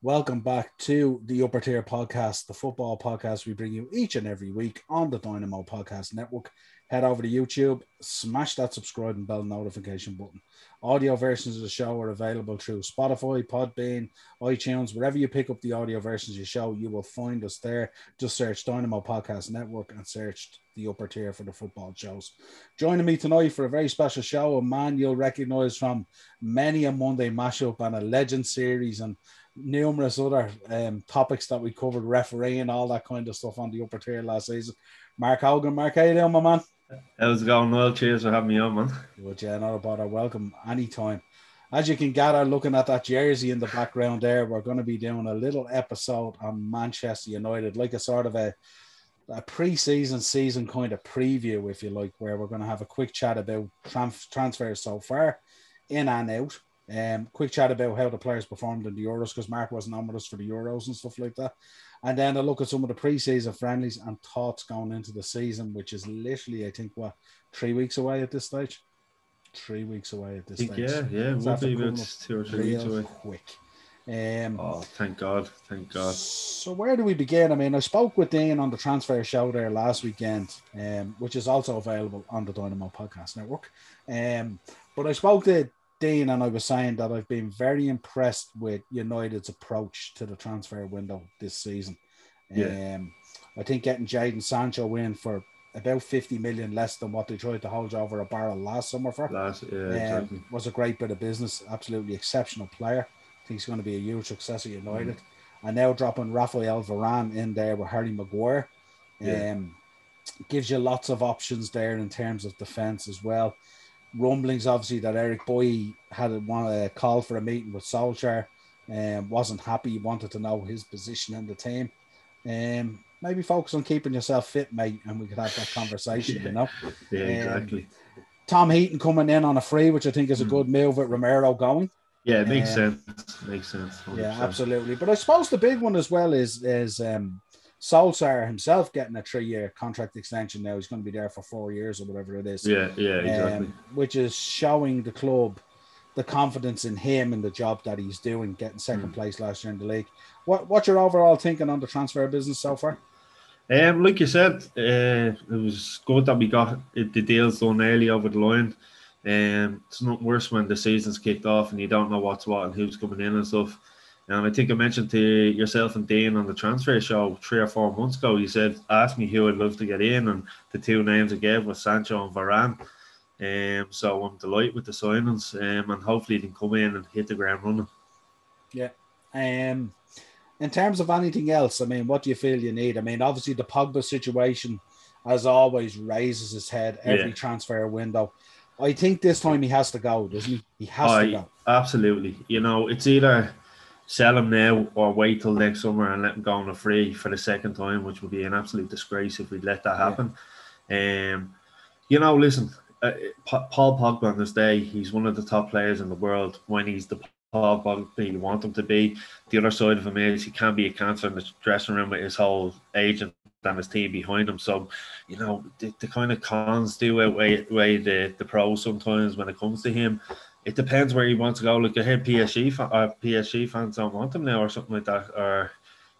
Welcome back to the Upper Tier Podcast, the football podcast we bring you each and every week on the Dynamo Podcast Network. Head over to YouTube, smash that subscribe and bell notification button. Audio versions of the show are available through Spotify, Podbean, iTunes, wherever you pick up the audio versions of your show, you will find us there. Just search Dynamo Podcast Network and search the upper tier for the football shows. Joining me tonight for a very special show, a man you'll recognize from many a Monday mashup and a legend series and numerous other um, topics that we covered, refereeing, all that kind of stuff on the upper tier last season. Mark Hogan, Mark, how you doing, my man? How's it going? Well, cheers for having me on, man. Good, yeah, not a bother. welcome anytime. As you can gather, looking at that jersey in the background there, we're going to be doing a little episode on Manchester United, like a sort of a, a pre-season season kind of preview, if you like, where we're going to have a quick chat about trans- transfers so far, in and out, um, quick chat about how the players performed in the Euros because Mark wasn't on with us for the Euros and stuff like that. And then a look at some of the preseason friendlies and thoughts going into the season, which is literally, I think, what, three weeks away at this stage? Three weeks away at this stage. Yeah, yeah, we'll be about two or three weeks away. Quick. Um, oh, thank God, thank God. So where do we begin? I mean, I spoke with Dean on the transfer show there last weekend, um, which is also available on the Dynamo Podcast Network. Um, but I spoke to Dean and I was saying that I've been very impressed with United's approach to the transfer window this season. Yeah. Um, I think getting Jadon Sancho in for about 50 million less than what they tried to hold over a barrel last summer for last, yeah, um, exactly. was a great bit of business. Absolutely exceptional player. I think he's going to be a huge success at United. Mm. And now dropping Rafael Varane in there with Harry Maguire. Yeah. Um, gives you lots of options there in terms of defense as well rumblings, obviously, that Eric Bailly had a, a call for a meeting with Solskjaer and um, wasn't happy, He wanted to know his position in the team. Um, maybe focus on keeping yourself fit, mate, and we could have that conversation, yeah. you know? Yeah, um, exactly. Tom Heaton coming in on a free, which I think is a mm. good move with Romero going. Yeah, it makes um, sense. Makes sense. 100%. Yeah, absolutely. But I suppose the big one as well is is um, Solskjaer himself getting a three-year contract extension now. He's going to be there for four years or whatever it is. Yeah, yeah, exactly. Um, which is showing the club the confidence in him and the job that he's doing, getting second mm. place last year in the league. What what's your overall thinking on the transfer business so far? Um, like you said, uh, it was good that we got the deals done early over the line. Um, it's not worse when the season's kicked off and you don't know what's what and who's coming in and stuff. And I think I mentioned to yourself and Dean on the transfer show three or four months ago. You said, "Ask me who I'd love to get in," and the two names I gave was Sancho and Varane. Um, so I'm delighted with the signings, um, and hopefully they can come in and hit the ground running. Yeah. Um, in terms of anything else, I mean, what do you feel you need? I mean, obviously the Pogba situation, as always, raises his head every yeah. transfer window. I think this time he has to go, doesn't he? He has I, to go. Absolutely. You know, it's either sell him now or wait till next summer and let him go on a free for the second time, which would be an absolute disgrace if we'd let that happen. Yeah. Um, you know, listen, uh, Paul Pogba on this day, he's one of the top players in the world when he's the Paul Pogba you want him to be. The other side of him is he can be a cancer in the dressing room with his whole agent and his team behind him. So, you know, the, the kind of cons do outweigh, outweigh the, the pros sometimes when it comes to him it depends where he wants to go. Like I hear PSG uh, PSG fans don't want him now or something like that, or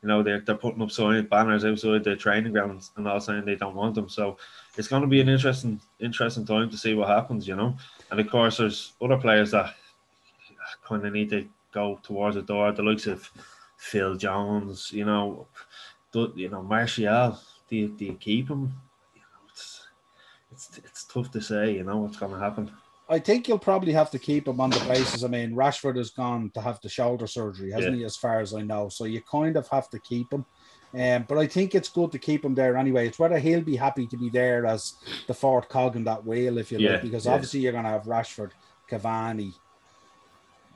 you know they're they're putting up sign banners outside the training grounds and all saying they don't want him. So it's going to be an interesting interesting time to see what happens, you know. And of course, there's other players that kind of need to go towards the door. The likes of Phil Jones, you know, do, you know Martial. Do you, do you keep him? You know, it's it's it's tough to say. You know what's going to happen. I think you'll probably have to keep him on the basis. I mean, Rashford has gone to have the shoulder surgery, hasn't yeah. he? As far as I know, so you kind of have to keep him. Um, but I think it's good to keep him there anyway. It's whether he'll be happy to be there as the fourth cog in that wheel, if you yeah, like, because yeah. obviously you're going to have Rashford, Cavani,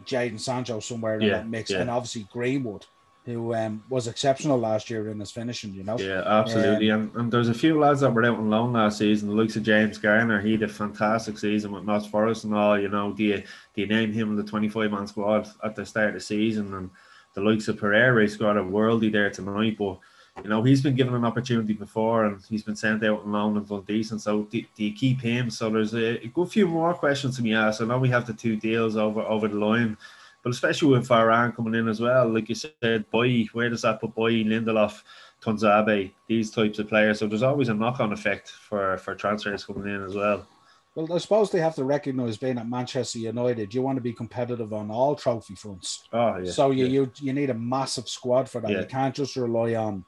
Jadon Sancho somewhere in that mix, and obviously Greenwood who um, was exceptional last year in his finishing, you know. Yeah, absolutely. Um, and, and there's a few lads that were out on loan last season. The likes of James Garner, he had a fantastic season with Notts Forest and all. You know, do you, do you name him the 25 man squad at the start of the season? And the likes of Pereira, he's got a worldy there tonight. But, you know, he's been given an opportunity before and he's been sent out on loan and done decent. So do, do you keep him? So there's a, a good few more questions to be asked. I know we have the two deals over over the line but especially with Varane coming in as well, like you said, Boy, where does that put Bailly, Lindelof, Tuanzebe, these types of players? So there's always a knock-on effect for for transfers coming in as well. Well, I suppose they have to recognise being at Manchester United, you want to be competitive on all trophy fronts. Oh, yeah. So you yeah. you, you need a massive squad for that. Yeah. You can't just rely on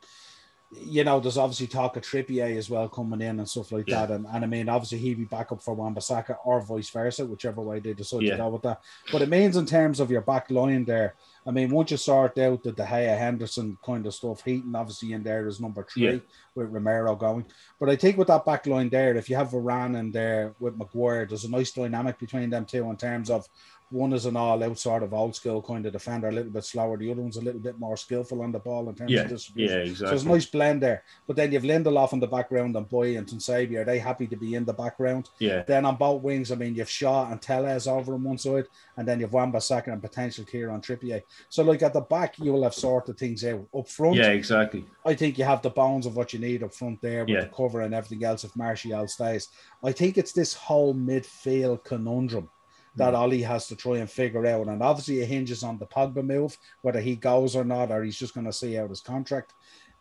you know, there's obviously talk of Trippier as well coming in and stuff like Yeah. that. And, and I mean, obviously he'd be back up for Wan-Bissaka or vice versa, whichever way they decide Yeah. to go with that. But it means in terms of your back line there, I mean, once you sort out the De Gea Henderson kind of stuff, Heaton obviously in there is number three Yeah. with Romero going. But I think with that back line there, if you have Varane in there with Maguire, there's a nice dynamic between them two in terms of one is an all out sort of old school kind of defender, a little bit slower. The other one's a little bit more skillful on the ball in terms Yeah, of distribution. yeah, exactly. So it's a nice blend there. But then you've Lindelof in the background and Bailly and Tuanzebe. Are they happy to be in the background? yeah, Then on both wings, I mean, you've Shaw and Telles over on one side, and then you've Wan-Bissaka and potential Kieran Trippier. So, like at the back, you will have sorted things out. Up front, yeah, exactly. I think you have the bones of what you need up front there with Yeah. the cover and everything else if Martial stays. I think it's this whole midfield conundrum that. Ollie has to try and figure out. And obviously it hinges on the Pogba move, whether he goes or not, or he's just going to see out his contract.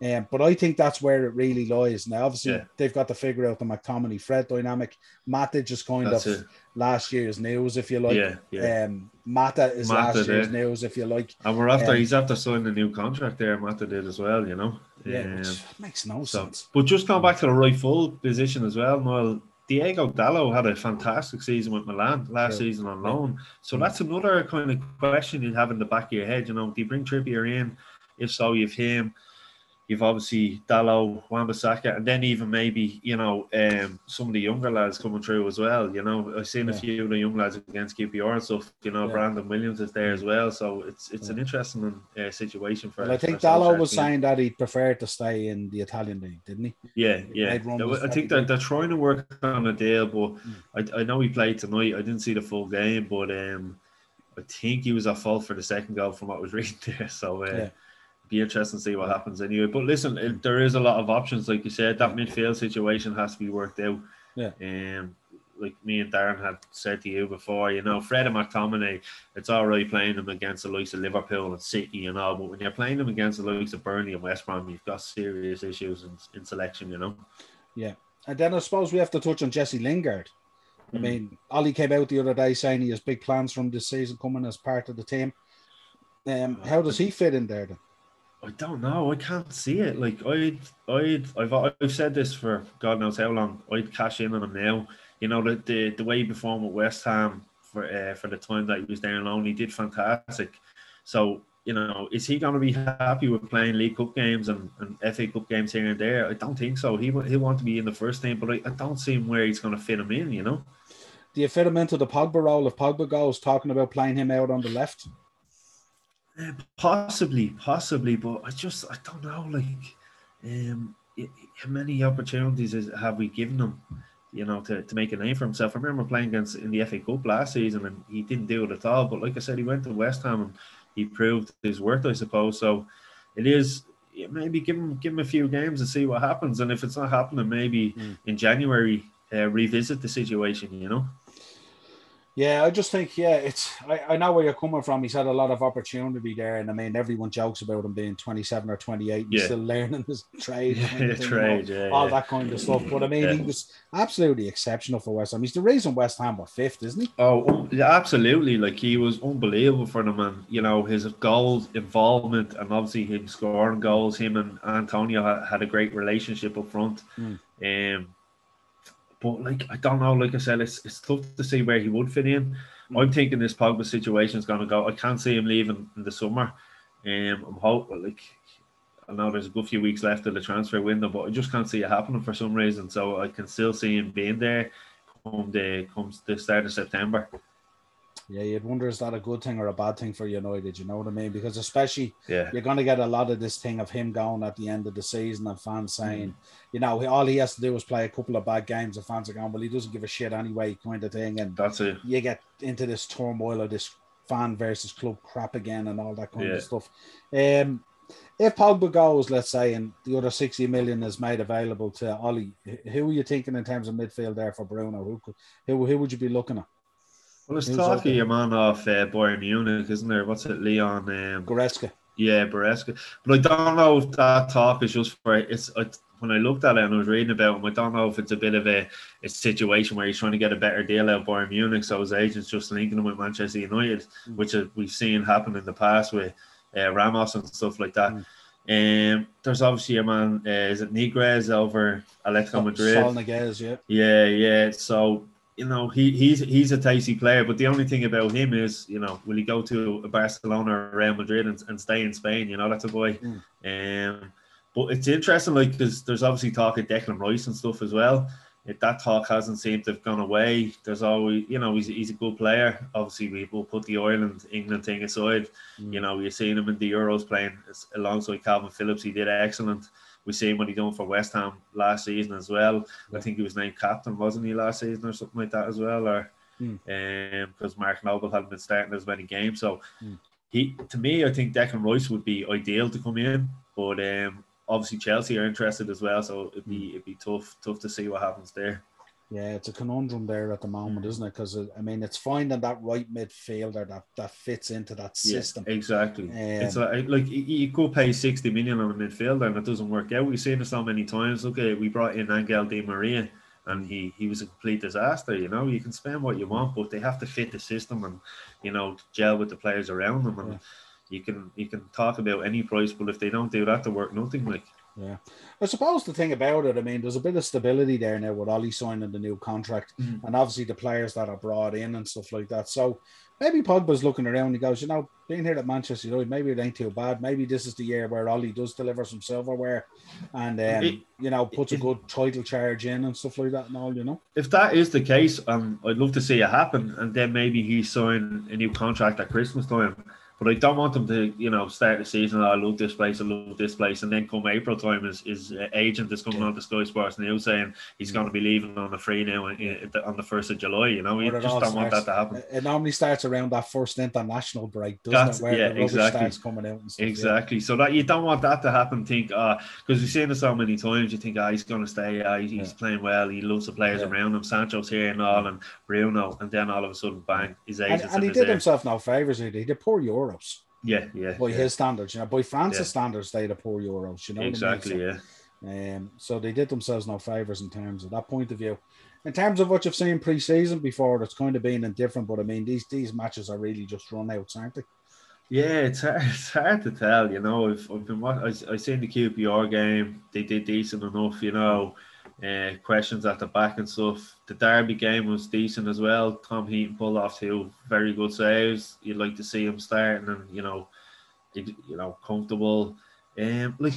Um, but I think that's where it really lies. Now, obviously, Yeah. they've got to figure out the McTominay Fred dynamic. Matic is kind That's of it. last year's news, if you like. Yeah, yeah. Um, Mata is Mata last year's news, if you like. And we're after Um, he's after signing a new contract there. Mata did as well, you know. Yeah, Um, makes no so, sense. but just going back to the right full position as well, Noel. Diogo Dalot had a fantastic season with Milan last Yeah. season on loan. So that's another kind of question you'd have in the back of your head. You know, do you bring Trippier in? If so, you've him. You've obviously Dalot, Wan-Bissaka, and then even maybe you know um, some of the younger lads coming through as well. You know, I've seen a few of the young lads against QPR and stuff. You know, Yeah. Brandon Williams is there as well, so it's it's an interesting uh, situation for. Well, I think Dalot was saying that he'd prefer to stay in the Italian league, didn't he? Yeah, yeah. I think that they're trying to work on a deal, but Mm. I, I know he played tonight. I didn't see the full game, but um, I think he was at fault for the second goal from what I was reading there. So uh, Yeah. Be interesting to see what happens anyway. But listen, it, there is a lot of options, like you said. That midfield situation has to be worked out. Yeah. Um, like me and Darren had said to you before, you know, Fred and McTominay, it's all right playing them against the likes of Liverpool and City and all, but when you're playing them against the likes of Burnley and West Brom, you've got serious issues in, in selection, you know. Yeah. And then I suppose we have to touch on Jesse Lingard. I Mm. mean, Ollie came out the other day saying he has big plans from this season coming as part of the team. Um, how does he fit in there then? I don't know. I can't see it. Like I'd, I'd, I've, I've said this for God knows how long. I'd cash in on him now. You know the the, the way he performed with West Ham for uh, for the time that he was there alone, he did fantastic. So you know, is he going to be happy with playing League Cup games and, and FA Cup games here and there? I don't think so. He he'll want to be in the first team, but I, I don't see him where he's going to fit him in. You know. Do you fit him into the Pogba role if Pogba goes, talking about playing him out on the left? Uh, possibly, possibly, but I just I don't know. Like, um, how many opportunities is, have we given him? You know, to, to make a name for himself. I remember playing against in the FA Cup last season, and he didn't do it at all. But like I said, he went to West Ham and he proved his worth, I suppose. So it is maybe give him give him a few games and see what happens. And if it's not happening, maybe Mm. in January uh, revisit the situation. You know. Yeah, I just think, yeah, it's I, I know where you're coming from. He's had a lot of opportunity there, and I mean everyone jokes about him being 27 or 28 and Yeah. still learning his trade, thing, you know, yeah, all yeah. that kind of stuff. But I mean, he was absolutely exceptional for West Ham. He's the reason West Ham were fifth, isn't he? Oh, um, yeah, absolutely! Like he was unbelievable for them, and you know his goals involvement, and obviously him scoring goals. Him and Antonio had, had a great relationship up front. Mm. Um, but like I don't know, like I said, it's it's tough to see where he would fit in. Mm. I'm thinking this Pogba situation is going to go. I can't see him leaving in the summer. Um, I'm hoping like I know there's a good few weeks left of the transfer window, but I just can't see it happening for some reason. So I can still see him being there come the comes the start of September. Yeah, you'd wonder is that a good thing or a bad thing for United? You know what I mean? Because especially Yeah, you're going to get a lot of this thing of him going at the end of the season and fans saying, you know, all he has to do is play a couple of bad games, and fans are going, well, he doesn't give a shit anyway, kind of thing. And that's it. you get into this turmoil of this fan versus club crap again and all that kind Yeah. of stuff. Um, if Pogba goes, let's say, and the other 60 million is made available to Ollie, who are you thinking in terms of midfield there for Bruno? Who who, who would you be looking at? Well, it's talk of your man off uh, Bayern Munich, isn't there? What's it, Leon? Um, Goretzka. Yeah, Goretzka. But I don't know if that talk is just for it's. I, when I looked at it and I was reading about him, I don't know if it's a bit of a, a situation where he's trying to get a better deal out of Bayern Munich, so his agent's just linking him with Manchester United, mm. which we've seen happen in the past with uh, Ramos and stuff like that. Mm. Um, there's obviously a man, uh, is it Niguez over Atletico Madrid? Saul Niguez, yeah. Yeah, yeah. So you know he he's he's a tasty player, but the only thing about him is you know will he go to Barcelona or Real Madrid and, and stay in Spain? You know that's a boy. Mm. Um, but it's interesting, like because there's obviously talk of Declan Rice and stuff as well. If that talk hasn't seemed to have gone away, there's always, you know, he's, he's a good player. Obviously, we will put the Ireland England thing aside. Mm. You know, you're seeing him in the Euros playing alongside Kalvin Phillips. He did excellent. We seen what he done for West Ham last season as well. Yeah. I think he was named captain, wasn't he, last season or something like that as well? Or mm. um, because Mark Noble hadn't been starting as many games, so mm. he to me, I think Declan Rice would be ideal to come in, but um, obviously Chelsea are interested as well, so it'd be it'd be tough tough to see what happens there. Yeah, it's a conundrum there at the moment, isn't it? Because uh, I mean, it's finding that right midfielder that, that fits into that system. Yeah, exactly. Um, it's like, like you could pay sixty million on a midfielder and it doesn't work out. We've seen it so many times. Okay, we brought in Angel Di Maria and he he was a complete disaster. You know, you can spend what you want, but they have to fit the system and you know gel with the players around them. And yeah you can you can talk about any price, but if they don't do that, they work nothing. Like yeah, I suppose the thing about it, I mean, there's a bit of stability there now with Ollie signing the new contract, mm. and obviously the players that are brought in and stuff like that. So maybe Pogba's looking around. He goes, you know, being here at Manchester United, maybe it ain't too bad. Maybe this is the year where Ollie does deliver some silverware, and um, it, you know, puts it, a good title charge in and stuff like that and all. You know, if that is the case, um, I'd love to see it happen, and then maybe he sign a new contract at Christmas time but I don't want them to, you know, start the season. Oh, I love this place. I love this place, and then come April time, his, his agent is coming on to Sky Sports News saying he's going to be leaving on the free now on the first of July. You know, you just don't starts, want that to happen. It normally starts around that first international break, doesn't That's, it? Where yeah, the exactly. starts coming out. Stuff, exactly. Yeah. So that you don't want that to happen. Think, uh, because we've seen it so many times. You think, ah, oh, he's going to stay. Uh, he's, yeah. playing well. He loves the players yeah. around him. Sancho's here and all, and Bruno, and then all of a sudden, bang, his agent. And, and he did himself no favors. He did poor Euros. Yeah, yeah. By yeah. his standards, you know, by France's yeah. standards, they had a poor Euros, you know. Exactly, yeah. Um, so they did themselves no favors in terms of that point of view. In terms of what you've seen pre-season before, it's kind of been indifferent. But I mean, these these matches are really just run outs, aren't they? Yeah, it's hard, it's hard to tell. You know, I've, I've been I, I seen the QPR game. They did decent enough. You know, uh, questions at the back and stuff. The Derby game was decent as well. Tom Heaton pulled off two very good saves. You'd like to see him starting and you know, you, know, comfortable. Um, like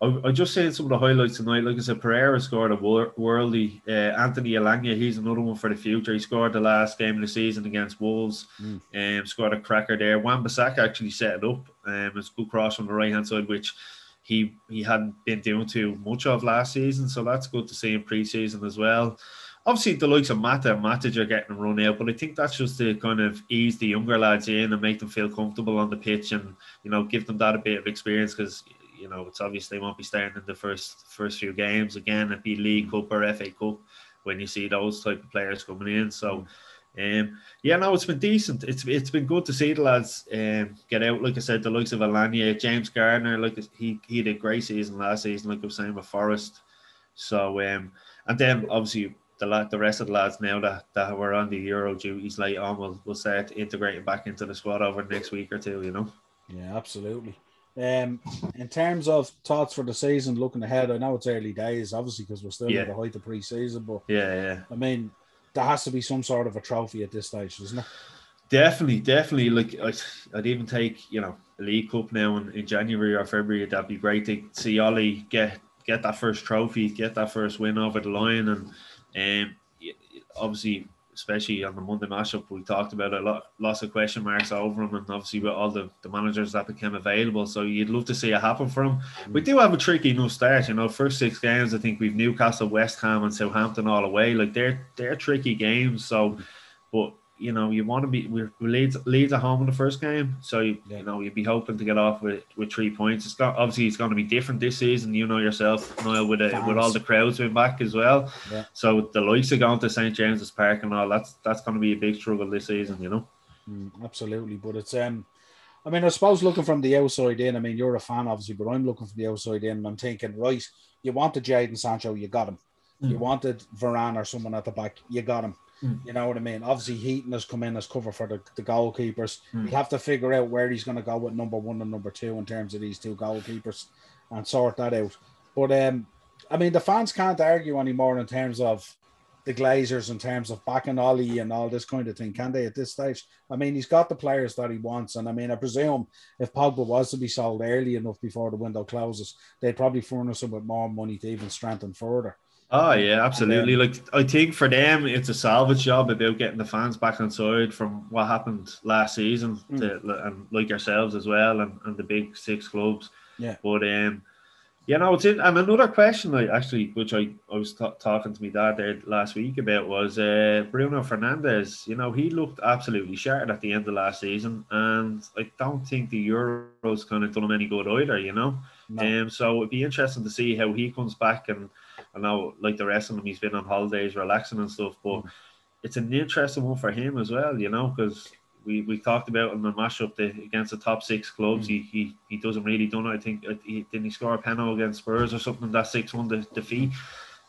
I, I just saying some of the highlights tonight. Like I said, Pereira scored a worldy. Uh, Anthony Elanga, he's another one for the future. He scored the last game of the season against Wolves. Mm. Um, scored a cracker there. Wan-Bissaka actually set it up. Um, it's a good cross from the right hand side, which he he hadn't been doing too much of last season. So that's good to see in preseason as well. Obviously, the likes of Mata and Matic are getting run out, but I think that's just to kind of ease the younger lads in and make them feel comfortable on the pitch and you know give them that a bit of experience because you know it's obvious they won't be starting in the first first few games again. It'd be League Cup or FA Cup when you see those type of players coming in. So. Um, yeah, no, it's been decent. It's it's been good to see the lads um, get out. Like I said, the likes of Elanga, James Garner, like he he did great season last season, like I was saying with Forest. So um, and then obviously the lad, the rest of the lads now that, that were on the Euro duties late on will will start integrating back into the squad over the next week or two. You know. Yeah, absolutely. Um, in terms of thoughts for the season, looking ahead, I know it's early days, obviously, because we're still yeah. at the height of pre-season. But yeah, yeah. I mean, there has to be some sort of a trophy at this stage, doesn't it? Definitely, definitely. Like I'd, I'd even take you know a League Cup now in, in January or February. That'd be great to see Ollie get get that first trophy, get that first win over the line, and um, obviously especially on the Monday mashup, we talked about a lot, lots of question marks over him, and obviously with all the, the managers that became available. So you'd love to see it happen for him. Mm. We do have a tricky new start, you know. First six games, I think we've Newcastle, West Ham, and Southampton all away. Like they're they're tricky games. So, but you know, you want to be we're Leeds Leeds at home in the first game, so you, Yeah. you know you'd be hoping to get off with, with three points. It's got obviously it's going to be different this season. You know yourself, Niall, with uh, with all the crowds being back as well. Yeah. So the likes of going to St James's Park and all that's that's going to be a big struggle this season. You know. Mm, absolutely, but it's um, I mean, I suppose looking from the outside in, I mean, you're a fan obviously, but I'm looking from the outside in, and I'm thinking, right, you wanted Jadon Sancho, you got him. You Mm. wanted Varane or someone at the back, you got him. Mm. You know what I mean? Obviously, Heaton has come in as cover for the, the goalkeepers. Mm. You have to figure out where he's going to go with number one and number two in terms of these two goalkeepers and sort that out. But um, I mean, the fans can't argue anymore in terms of the Glazers, in terms of backing Ollie and all this kind of thing, can they? At this stage, I mean, he's got the players that he wants, and I mean, I presume if Pogba was to be sold early enough before the window closes, they'd probably furnish him with more money to even strengthen further. Oh yeah, absolutely. then- like I think for them, it's a salvage job about getting the fans back on side from what happened last season, Mm. to, and like yourselves as well, and, and the big six clubs. Yeah. But um, you know, it's in, and another question I actually, which I, I was ta- talking to my dad there last week about was uh, Bruno Fernandes. You know, he looked absolutely shattered at the end of last season, and I don't think the Euros kind of done him any good either. You know. No. Um, so it'd be interesting to see how he comes back. And I know, like the rest of them, he's been on holidays, relaxing and stuff. But Mm. it's an interesting one for him as well, you know, because we, we talked about in the matchup the, against the top six clubs. Mm. He, he he doesn't really done it. I think he didn't he score a penalty against Spurs or something that six one de- defeat.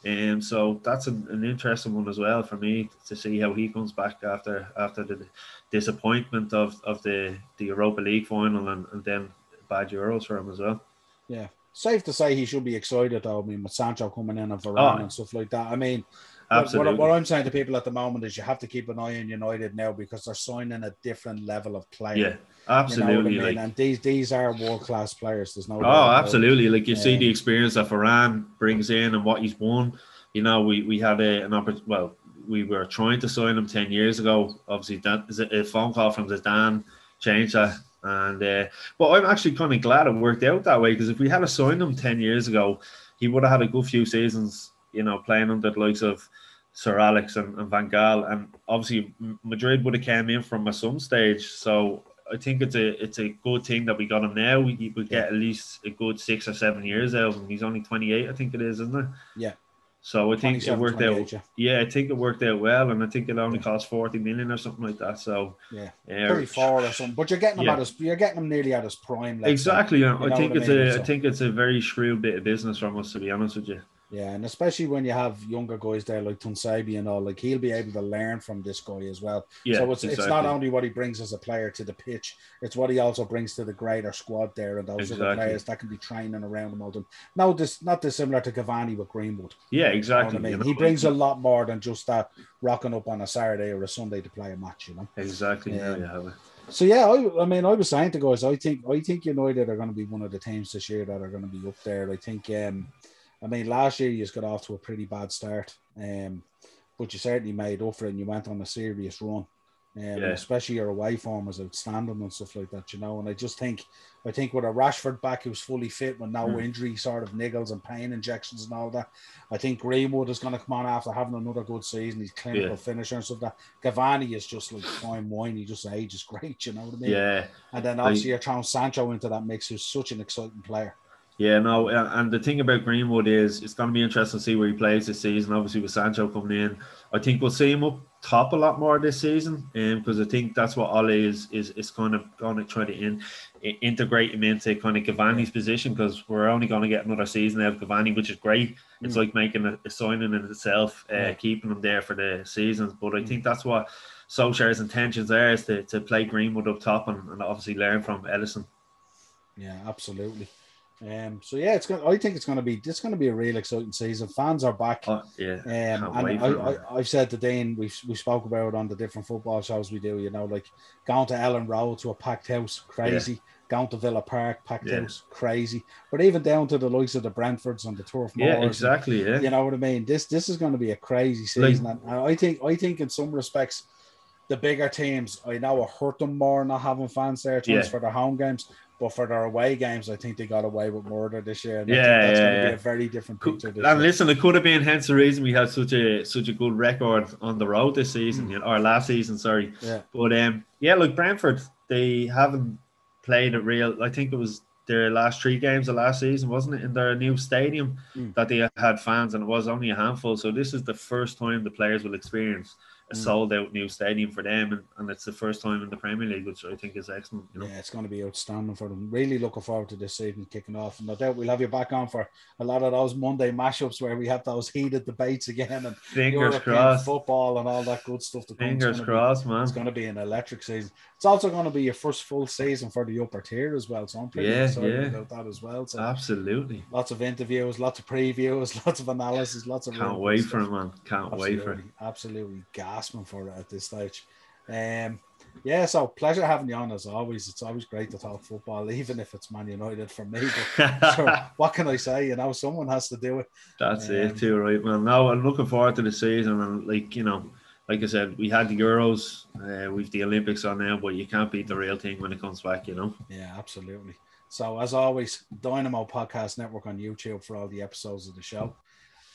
Um, so that's an, an interesting one as well for me to see how he comes back after after the disappointment of, of the, the Europa League final and, and then bad Euros for him as well. Yeah. Safe to say he should be excited though. I mean, with Sancho coming in and Varane Oh. and stuff like that. I mean, what, Absolutely. what, what I'm saying to people at the moment is you have to keep an eye on United now because they're signing a different level of player. Yeah, You know absolutely. I mean? like, and these these are world class players. There's no. oh, absolutely. Like you see the experience that Varane brings in and what he's won. You know, we we had a, an opportunity. Well, we were trying to sign him ten years ago. Obviously, that is a phone call from Zidane changed that. And uh, but I'm actually kind of glad it worked out that way because if we had a signed him ten years ago, he would have had a good few seasons. You know, playing under the likes of Sir Alex and, and Van Gaal, and obviously Madrid would have came in from at some stage. So I think it's a it's a good thing that we got him now. We we get at least a good six or seven years out of him. He's only twenty eight, I think it is, isn't it? Yeah. So I think it worked out. 28, yeah. Yeah, I think it worked out well, and I think it only cost forty million or something like that. So Yeah. yeah, 34 or something. But you're getting him Yeah. at his you're getting them nearly at his prime. say. exactly. You I think I it's mean? a I So- think it's a very shrewd bit of business from us, to be honest with you. Yeah, and especially when you have younger guys there like Tuanzebe and all, like he'll be able to learn from this guy as well. Yeah, so it's it's not only what he brings as a player to the pitch, it's what he also brings to the greater squad there and those other Exactly. players that can be training around him all the time. No, this not dissimilar to Cavani with Greenwood. Yeah, You know exactly. I mean? know, he brings a lot more than just that rocking up on a Saturday or a Sunday to play a match, you know. exactly. Yeah. Yeah, have it. So yeah, I, I mean, I was saying to guys, I think I think United are going to be one of the teams this year that are going to be up there. I think, um, I mean, last year you just got off to a pretty bad start, um, but you certainly made up for it and you went on a serious run. Um, Yeah. especially your away form was outstanding and stuff like that, you know. And I just think, I think with a Rashford back who's fully fit with no Mm. injury, sort of niggles and pain injections and all that, I think Greenwood is going to come on after having another good season. He's clinical Yeah. finisher and stuff like that. Cavani is just like fine wine. He just ages great, you know what I mean? Yeah, And then obviously you're throwing Sancho into that mix, who's such an exciting player. Yeah, no, uh, and the thing about Greenwood is it's going to be interesting to see where he plays this season. Obviously, with Sancho coming in, I think we'll see him up top a lot more this season, because I think that's what Ole is is is kind of going to try to in, integrate him into kind of Cavani's position, because we're only going to get another season out of Cavani, which is great. It's Mm. like making a, a signing in itself, uh, Yeah. keeping him there for the seasons. But I Mm. think that's what Solskjaer's intentions are is to, to play Greenwood up top and, and obviously learn from Edinson. Yeah, absolutely. Um, so yeah, it's going. I think it's going to be. It's going to be a real exciting season. Fans are back. Oh, yeah, Um, and I, I've said to Dean, we we spoke about it on the different football shows we do. You know, like going to Elland Road to a packed house, crazy. Going to Villa Park, packed Yeah. house, crazy. But even down to the likes of the Brentfords and the Turf yeah, Moors, exactly. Yeah. You know what I mean? This this is going to be a crazy season, and, and I think I think in some respects, the bigger teams, I know it hurt them more not having fans there Yeah. for their home games. But for their away games, I think they got away with murder this year. And Yeah, think that's yeah, going to yeah. be a very different picture this And year. listen, it could have been hence the reason we had such a such a good record on the road this season, know, or last season, sorry. Mm. Yeah. But um, yeah, look, Brentford, they haven't played a real. I think it was their last three games of last season, wasn't it, in their new stadium Mm. that they had fans, and it was only a handful. So this is the first time the players will experience a Mm. sold out new stadium for them, and, and it's the first time in the Premier League, which I think is excellent. You know, Yeah, it's going to be outstanding for them. Really looking forward to this season kicking off. And no doubt we'll have you back on for a lot of those Monday mashups where we have those heated debates again and fingers European crossed. football and all that good stuff. To come. It's Fingers be- crossed, man. It's going to be an electric season. It's also going to be your first full season for the upper tier as well. So I'm pretty Yeah, excited yeah. about that as well. So Absolutely. lots of interviews, lots of previews, lots of analysis, lots of Can't wait good for it, man. Can't wait for it. Absolutely, absolutely gasping for it at this stage. Um, yeah, so pleasure having you on as always. It's always great to talk football, even if it's Man United for me. But sure, what can I say? You know, someone has to do it. That's Um, it too, right, Well, No, I'm looking forward to the season, and like you know, like I said, we had the Euros, uh, we've the Olympics on now, but you can't beat the real thing when it comes back, you know. Yeah, absolutely. So as always, Dynamo Podcast Network on YouTube for all the episodes of the show.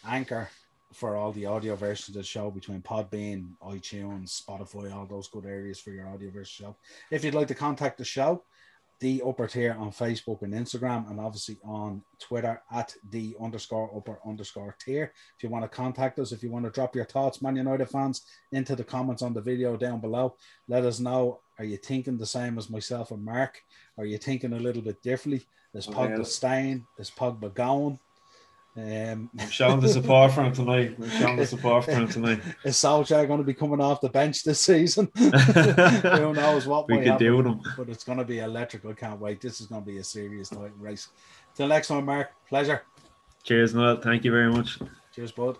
Anchor for all the audio versions of the show between Podbean, iTunes, Spotify, all those good areas for your audio version show. If you'd like to contact the show, the upper tier on Facebook and Instagram, and obviously on Twitter at the underscore upper underscore tier. If you want to contact us, if you want to drop your thoughts, Man United fans, into the comments on the video down below, let us know. Are you thinking the same as myself and Mark? Are you thinking a little bit differently? Is Oh, Pogba staying? Is Pogba going? Um, I'm showing the support for him tonight. I'm showing the support for him tonight. is Solskjaer going to be coming off the bench this season? Who knows what we could happen, do them. but it's going to be electric. I can't wait. This is going to be a serious title race. Till next time, Mark. Pleasure. Cheers, Noel. Thank you very much. Cheers, bud.